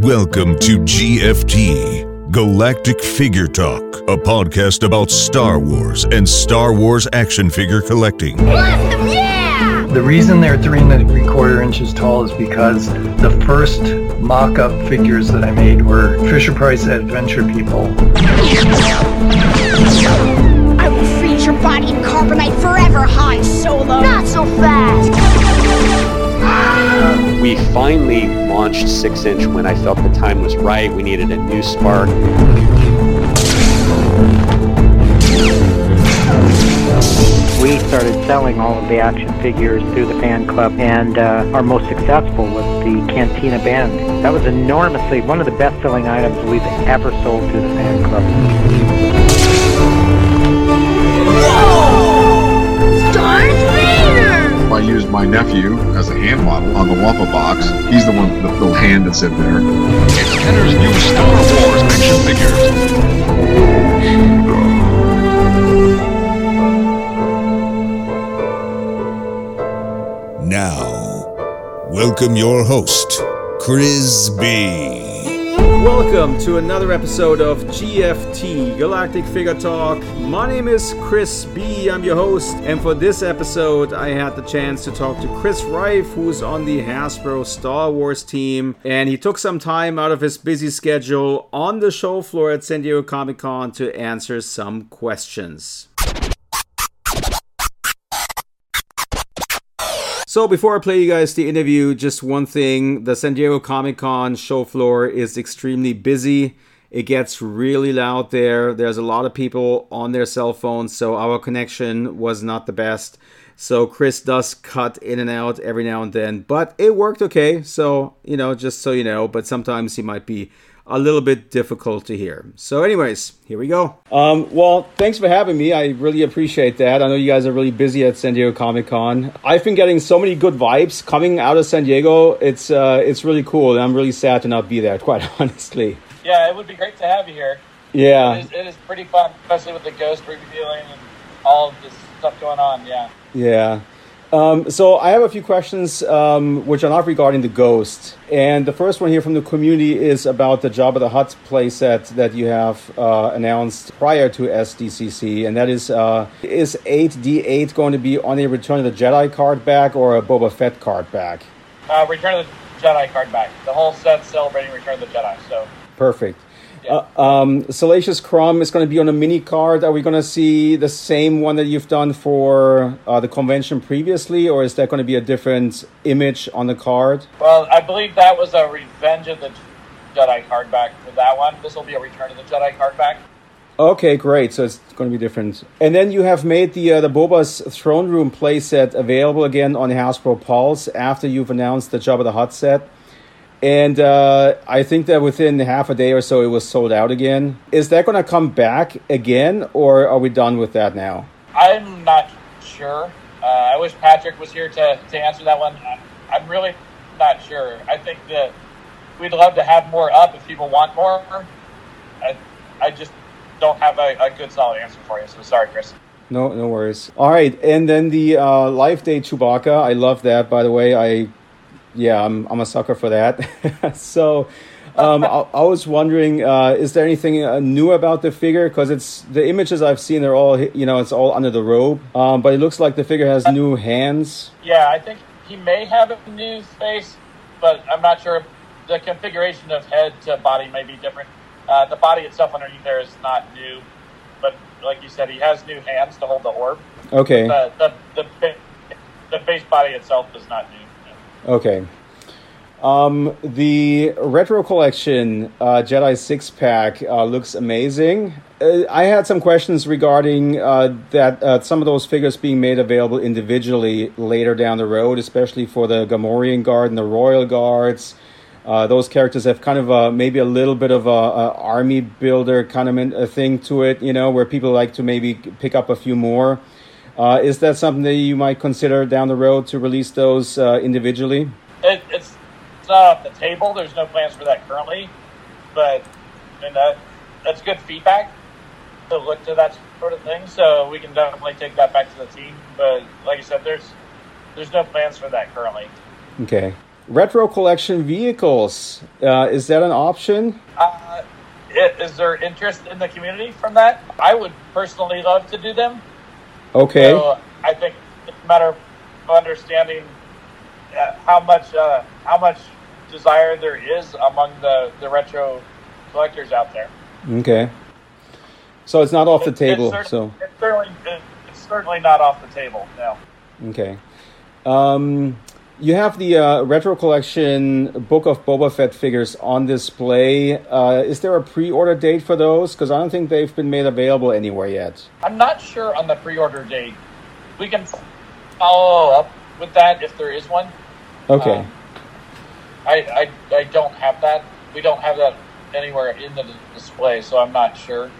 Welcome to GFT, Galactic Figure Talk, a podcast about Star Wars and Star Wars action figure collecting. Awesome, yeah! The reason they're three and three quarter inches tall is because the first mock-up figures that I made were Fisher Price Adventure People. I will freeze your body in carbonite forever, Han Solo! Not so fast! We finally launched 6 inch when I felt the time was right. We needed a new spark. We started selling all of the action figures through the fan club, and uh, our most successful was the Cantina Band. That was enormously one of the best selling items we've ever sold through the fan club. I used my nephew as a hand model on the Wampa box. He's the one with the little hand that's in there. It's Kenner's new Star Wars action figures. Now, welcome your host, Chris B. Welcome to another episode of GFT Galactic Figure Talk. My name is Chris B. I'm your host, and for this episode, I had the chance to talk to Chris Reiff, who's on the Hasbro Star Wars team, and he took some time out of his busy schedule on the show floor at San Diego Comic Con to answer some questions. So before I play you guys the interview, just one thing. The San Diego Comic Con show floor is extremely busy. It gets really loud there. There's a lot of people on their cell phones, so our connection was not the best. So Chris does cut in and out every now and then, but it worked okay. So, you know, just so you know, but sometimes he might be a little bit difficult to hear. So, anyways, here we go. Um, well, thanks for having me. I really appreciate that. I know you guys are really busy at San Diego Comic Con. I've been getting so many good vibes coming out of San Diego. It's uh, it's really cool, and I'm really sad to not be there. Quite honestly. Yeah, it would be great to have you here. Yeah. It is, it is pretty fun, especially with the ghost revealing and all of this stuff going on. Yeah. Yeah. Um, so I have a few questions um, which are not regarding the ghost, and the first one here from the community is about the Jabba the Hutt playset that you have uh, announced prior to SDCC, and that is uh, is 8D8 going to be on a Return of the Jedi card back or a Boba Fett card back? Uh, Return of the Jedi card back. The whole set celebrating Return of the Jedi. So Perfect. Uh, um, Salacious Crumb is going to be on a mini card. Are we going to see the same one that you've done for uh, the convention previously, or is that going to be a different image on the card? well, I believe that was a Revenge of the Jedi card back for that one. This will be a Return of the Jedi card back. Okay, great. So it's going to be different. And then you have made the uh, the Boba's Throne Room playset available again on Hasbro Pulse after you've announced the Jabba the Hutt set. And uh, I think that within half a day or so, it was sold out again. Is that going to come back again, or are we done with that now? I'm not sure. Uh, I wish Patrick was here to, to answer that one. I'm really not sure. I think that we'd love to have more up if people want more. I, I just don't have a, a good solid answer for you. So sorry, Chris. No, no worries. All right, and then the uh, Life Day Chewbacca. I love that. By the way, I yeah, I'm I'm a sucker for that. so. Um, I, I was wondering, uh, is there anything uh, new about the figure? Because it's the images I've seen they're all, you know, it's all under the robe. Um, but it looks like the figure has new hands. Yeah, I think he may have a new face, but I'm not sure. The configuration of head to body may be different. Uh, the body itself underneath there is not new, but like you said, he has new hands to hold the orb. Okay. The the the, the base body itself is not new. Okay. Um, the retro collection uh, Jedi six pack uh, looks amazing. Uh, I had some questions regarding uh, that uh, some of those figures being made available individually later down the road, especially for the Gamorrean Guard and the Royal Guards. Uh, those characters have kind of a, maybe a little bit of a, a army builder kind of thing to it, you know, where people like to maybe pick up a few more. Uh, is that something that you might consider down the road to release those uh, individually? It, it's not off the table. There's no plans for that currently, but and that that's good feedback to look to that sort of thing. So we can definitely take that back to the team. But like I said, there's there's no plans for that currently. Okay. retro collection vehicles. Uh, is that an option? Uh, i- is there interest in the community from that? I would personally love to do them. Okay. So I think it's a matter of understanding uh, how much uh, how much desire there is among the, the retro collectors out there. Okay. So it's not off the It- table. It's, So it's certainly it's certainly not off the table. No. okay. Um, you have the uh, retro collection Book of Boba Fett figures on display. Uh, is there a pre-order date for those? Because I don't think they've been made available anywhere yet. I'm not sure on the pre-order date. We can follow up with that if there is one. Okay. Um, I, I I don't have that. We don't have that anywhere in the display, so I'm not sure.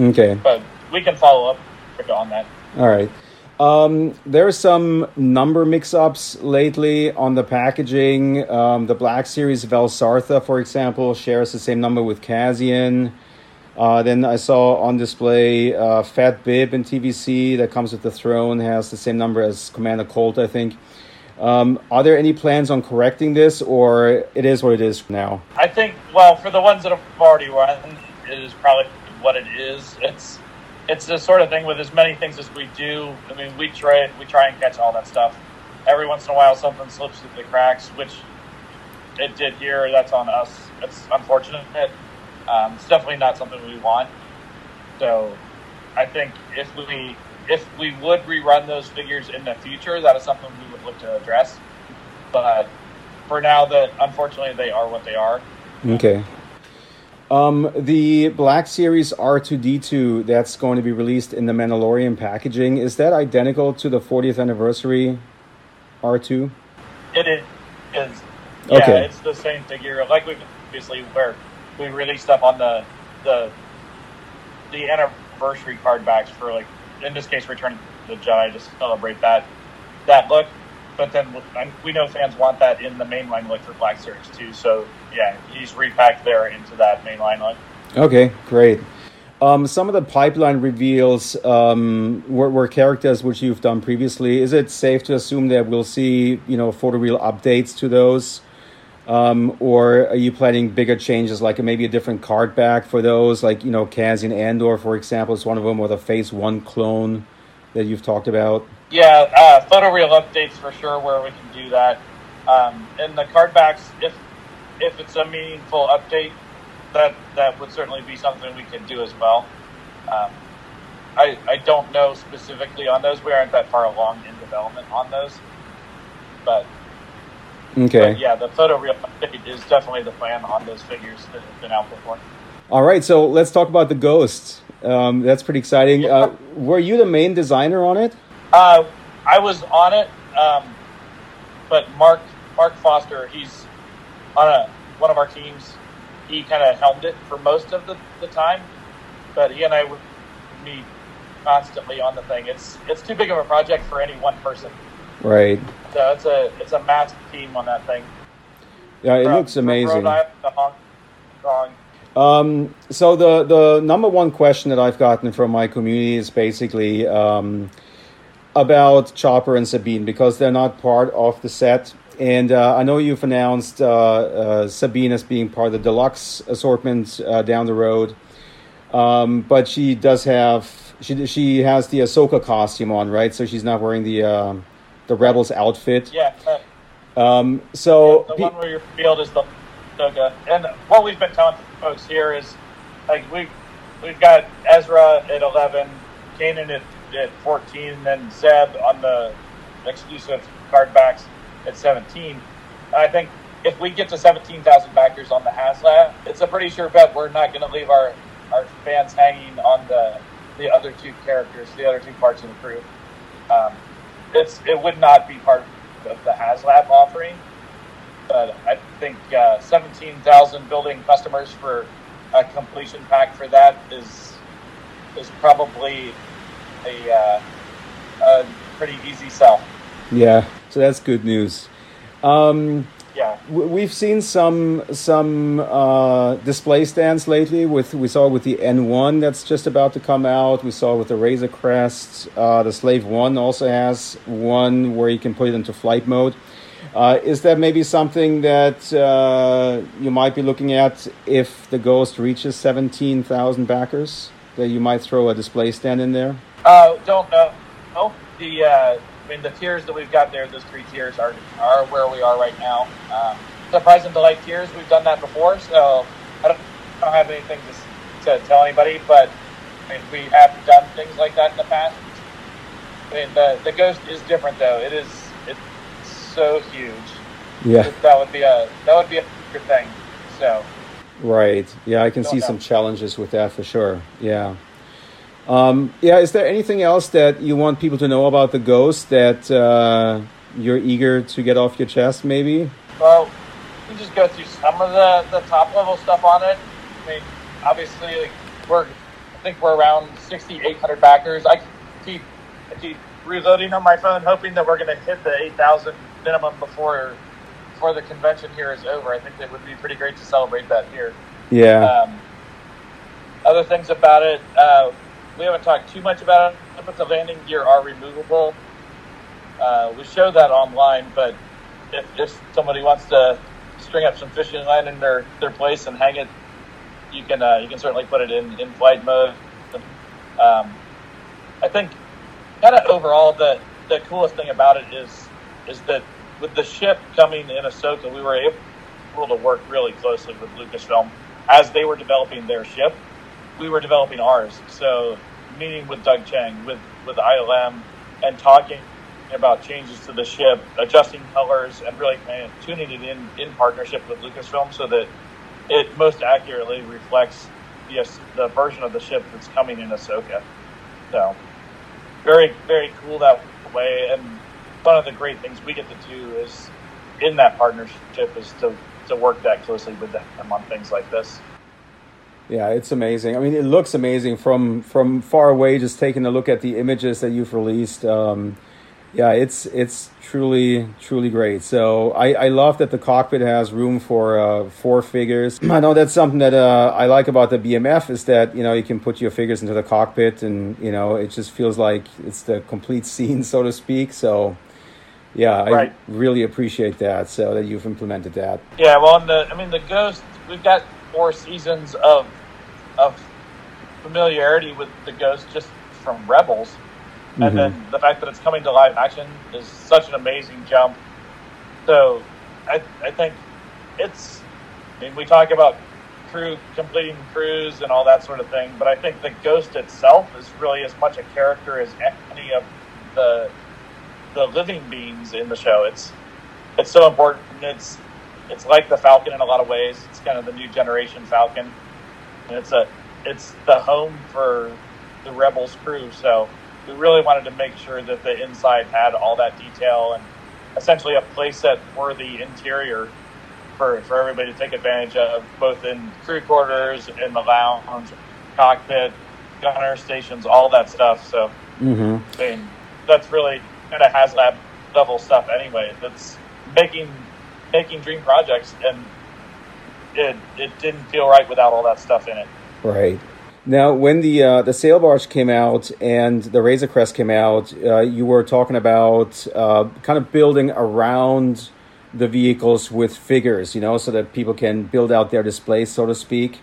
okay. But we can follow up on that. All right. Um, there are some number mix-ups lately on the packaging. Um, the Black Series Vel Sartha, for example, shares the same number with Cassian. Uh, then I saw on display uh, Fat Bib in TVC that comes with the throne has the same number as Commander Colt, I think. Um, are there any plans on correcting this, or it is what it is now? I think, well, for the ones that have already run, it is probably what it is. It's it's the sort of thing with as many things as we do. I mean, we try we try and catch all that stuff. Every once in a while, something slips through the cracks, which it did here. That's on us. It's unfortunate. Um, it's definitely not something we want. So, I think if we if we would rerun those figures in the future, that is something we would look to address. But for now, that unfortunately they are what they are. Okay. Um, the Black Series R2D2 that's going to be released in the Mandalorian packaging, is that identical to the 40th anniversary R2? It is. is yeah, Okay. it's the same figure. Like we obviously where we released stuff on the the the anniversary card backs for like in this case Return of the Jedi to celebrate that that look. But then we know fans want that in the mainline look for Black Series too. So yeah, he's repacked there into that mainline look. Okay, great. Um, some of the pipeline reveals um, were, were characters which you've done previously. Is it safe to assume that we'll see, you know, photo reel updates to those? Um, or are you planning bigger changes, like maybe a different card back for those, like you know, Cassian Andor, for example, is one of them, or the Phase One clone that you've talked about. Yeah, uh, photo reel updates for sure where we can do that. Um, and the card backs, if if it's a meaningful update, that that would certainly be something we could do as well. Um, I I don't know specifically on those. We aren't that far along in development on those, but, Okay. but yeah, the photo reel update is definitely the plan on those figures that have been out before. All right, so let's talk about the ghosts. Um, that's pretty exciting. Uh, were you the main designer on it? Uh, I was on it, um, but Mark Mark Foster, he's on a, one of our teams. He kind of helmed it for most of the, the time, but he and I would meet constantly on the thing. It's it's too big of a project for any one person. Right. So it's a it's a massive team on that thing. Yeah, it From- looks amazing. Rhode Island to Hong Kong. Um, so the the number one question that I've gotten from my community is basically um, about Chopper and Sabine because they're not part of the set. And uh, I know you've announced uh, uh, Sabine as being part of the deluxe assortment uh, down the road, um, but she does have she she has the Ahsoka costume on, right? So she's not wearing the uh, the Rebels outfit. Yeah. Um, so the pe- one where your field is the Ahsoka. And what we've been telling folks here is, like we we've got Ezra at eleven, Kanan at, at fourteen, and then Zeb on the exclusive card backs at seventeen. I think if we get to seventeen thousand backers on the HasLab, it's a pretty sure bet we're not going to leave our our fans hanging on the the other two characters, the other two parts of the crew. Um, it's it would not be part of the HasLab offering but I think uh, 17,000 building customers for a completion pack for that is is probably a, uh, a pretty easy sell. yeah, so that's good news. Um, Yeah, We've seen some some uh, display stands lately. With we saw with the N1 that's just about to come out. We saw with the Razor Crest. Uh, the Slave One also has one where you can put it into flight mode. Uh, is that maybe something that uh, you might be looking at if the Ghost reaches 17,000 backers? That you might throw a display stand in there? Uh, don't know. Oh, the uh, I mean the tiers that we've got there, those three tiers are are where we are right now. Um, surprise and delight tiers, we've done that before, so I don't, I don't have anything to, to tell anybody, but I mean we have done things like that in the past. I mean the the ghost is different though. It is it's so huge. Yeah. That- would be a that would be a good thing. So Right. Yeah, I can see know. some challenges with that for sure. Yeah. Um, yeah. Is there anything else that you want people to know about the ghost that uh, you're eager to get off your chest? Maybe. Well, we can just go through some of the, the top level stuff on it. I mean, obviously, like, we're I think we're around 6,800 backers. I keep I keep reloading on my phone, hoping that we're going to hit the 8,000 minimum before before the convention here is over. I think that would be pretty great to celebrate that here. Yeah. Um, other things about it, uh, we haven't talked too much about it, but the landing gear are removable. Uh, we show that online, but if, if somebody wants to string up some fishing line in their, their place and hang it, you can uh, you can certainly put it in, in flight mode. Um, I think kind of overall the the coolest thing about it is is that with the ship coming in Ahsoka, we were able to work really closely with Lucasfilm as they were developing their ship. We were developing ours. So meeting with Doug Chiang, with with ILM, and talking about changes to the ship, adjusting colors, and really kind of tuning it in in partnership with Lucasfilm so that it most accurately reflects the the version of the ship that's coming in Ahsoka. So very very cool that way, and one of the great things we get to do is in that partnership is to to work that closely with them on things like this. Yeah, it's amazing. I mean, it looks amazing from from far away. Just taking a look at the images that you've released. Um, yeah, it's it's truly truly great. So I, I love that the cockpit has room for uh, four figures. I know that's something that uh, I like about the BMF is that you know you can put your figures into the cockpit and you know it just feels like it's the complete scene, so to speak. So yeah, I Right. really appreciate that. So that you've implemented that. Yeah, well, the I mean the Ghost, we've got four seasons of of familiarity with the Ghost just from Rebels, Mhm. and then the fact that it's coming to live action is such an amazing jump. So, I I think it's. I mean, we talk about crew completing crews and all that sort of thing, but I think the Ghost itself is really as much a character as any of the the living beings in the show. It's it's so important. It's it's like the Falcon in a lot of ways. It's kind of the new generation Falcon. And it's a it's the home for the Rebels crew. So we really wanted to make sure that the inside had all that detail and essentially a playset worthy interior for, for everybody to take advantage of, both in crew quarters, in the lounge, cockpit, gunner stations, all that stuff. So Mm-hmm. I mean, that's really kind of HasLab level stuff anyway. That's making making dream projects, and it it didn't feel right without all that stuff in it. Right. Now, when the uh, the sail barge came out and the Razor Crest came out, uh, you were talking about uh, kind of building around the vehicles with figures, you know, so that people can build out their displays, so to speak.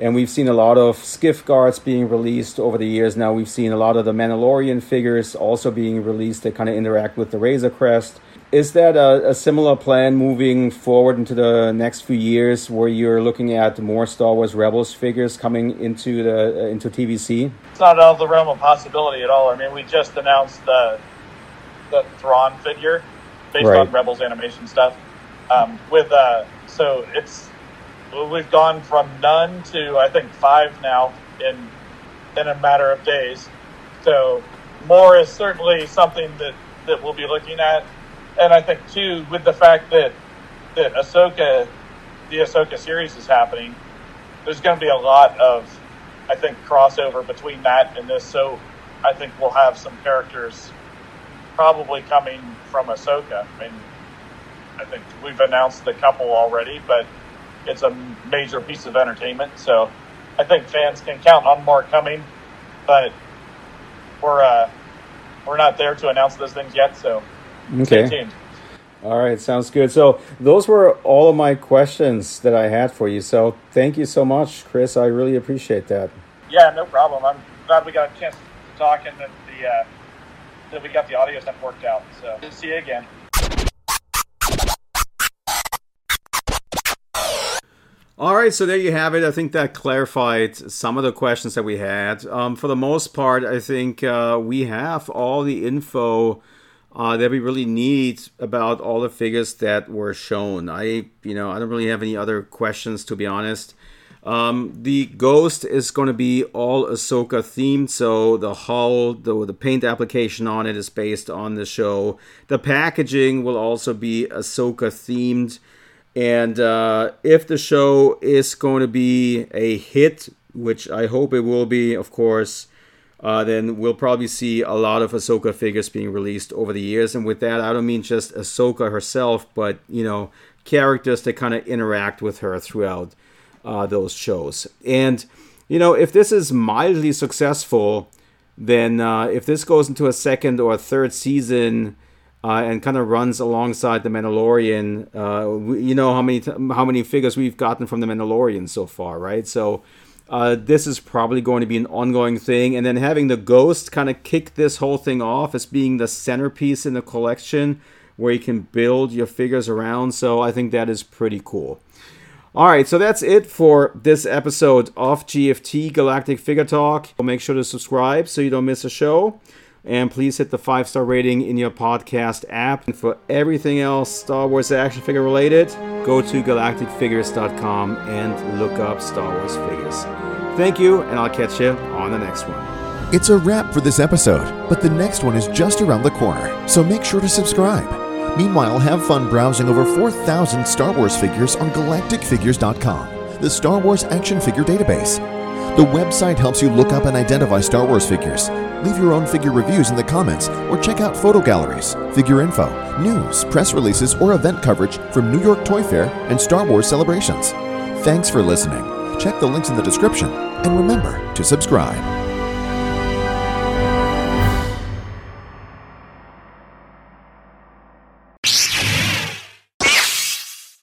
And we've seen a lot of skiff guards being released over the years. Now we've seen a lot of the Mandalorian figures also being released that kind of interact with the Razor Crest. Is that a, a similar plan moving forward into the next few years, where you're looking at more Star Wars Rebels figures coming into the uh, into TVC? It's not out of the realm of possibility at all. I mean, we just announced the the Thrawn figure based Right. on Rebels animation stuff. Um, with uh, so it's we've gone from none to I think five now in in a matter of days. So more is certainly something that that we'll be looking at, and I think too with the fact that that Ahsoka, the Ahsoka series is happening. There's going to be a lot of I think crossover between that and this. So I think we'll have some characters probably coming from Ahsoka. I mean, I think we've announced a couple already, but it's a major piece of entertainment. So I think fans can count on more coming, but we're uh, we're not there to announce those things yet. So Okay. tuned. All right, sounds good. So those were all of my questions that I had for you. So thank you so much, Chris. I really appreciate that. Yeah, no problem. I'm glad we got a chance to talk and that the uh, that we got the audio stuff worked out. So see you again. All right, so there you have it. I think that clarified some of the questions that we had. Um, for the most part, I think uh, we have all the info uh, that we really need about all the figures that were shown. I, you know, I don't really have any other questions to be honest. Um, the ghost is going to be all Ahsoka themed, so the hull, the, the paint application on it is based on the show. The packaging will also be Ahsoka themed. And uh, if the show is going to be a hit, which I hope it will be, of course, uh, then we'll probably see a lot of Ahsoka figures being released over the years. And with that, I don't mean just Ahsoka herself, but you know, characters that kind of interact with her throughout uh, those shows. And you know, if this is mildly successful, then uh, if this goes into a second or a third season uh, and kind of runs alongside the Mandalorian. Uh, we, you know how many how many figures we've gotten from the Mandalorian so far, right? So uh, this is probably going to be an ongoing thing, and then having the Ghost kind of kick this whole thing off as being the centerpiece in the collection, where you can build your figures around. So I think that is pretty cool. All right, so that's it for this episode of GFT Galactic Figure Talk. Make sure to subscribe so you don't miss a show. And please hit the five star rating in your podcast app. And for everything else Star Wars action figure related, go to galacticfigures.com and look up Star Wars figures. Thank you, and I'll catch you on the next one. It's a wrap for this episode, but the next one is just around the corner, so make sure to subscribe. Meanwhile, have fun browsing over 4,000 Star Wars figures on galacticfigures.com, the Star Wars action figure database. The website helps you look up and identify Star Wars figures. Leave your own figure reviews in the comments or check out photo galleries, figure info, news, press releases, or event coverage from New York Toy Fair and Star Wars celebrations. Thanks for listening. Check the links in the description and remember to subscribe.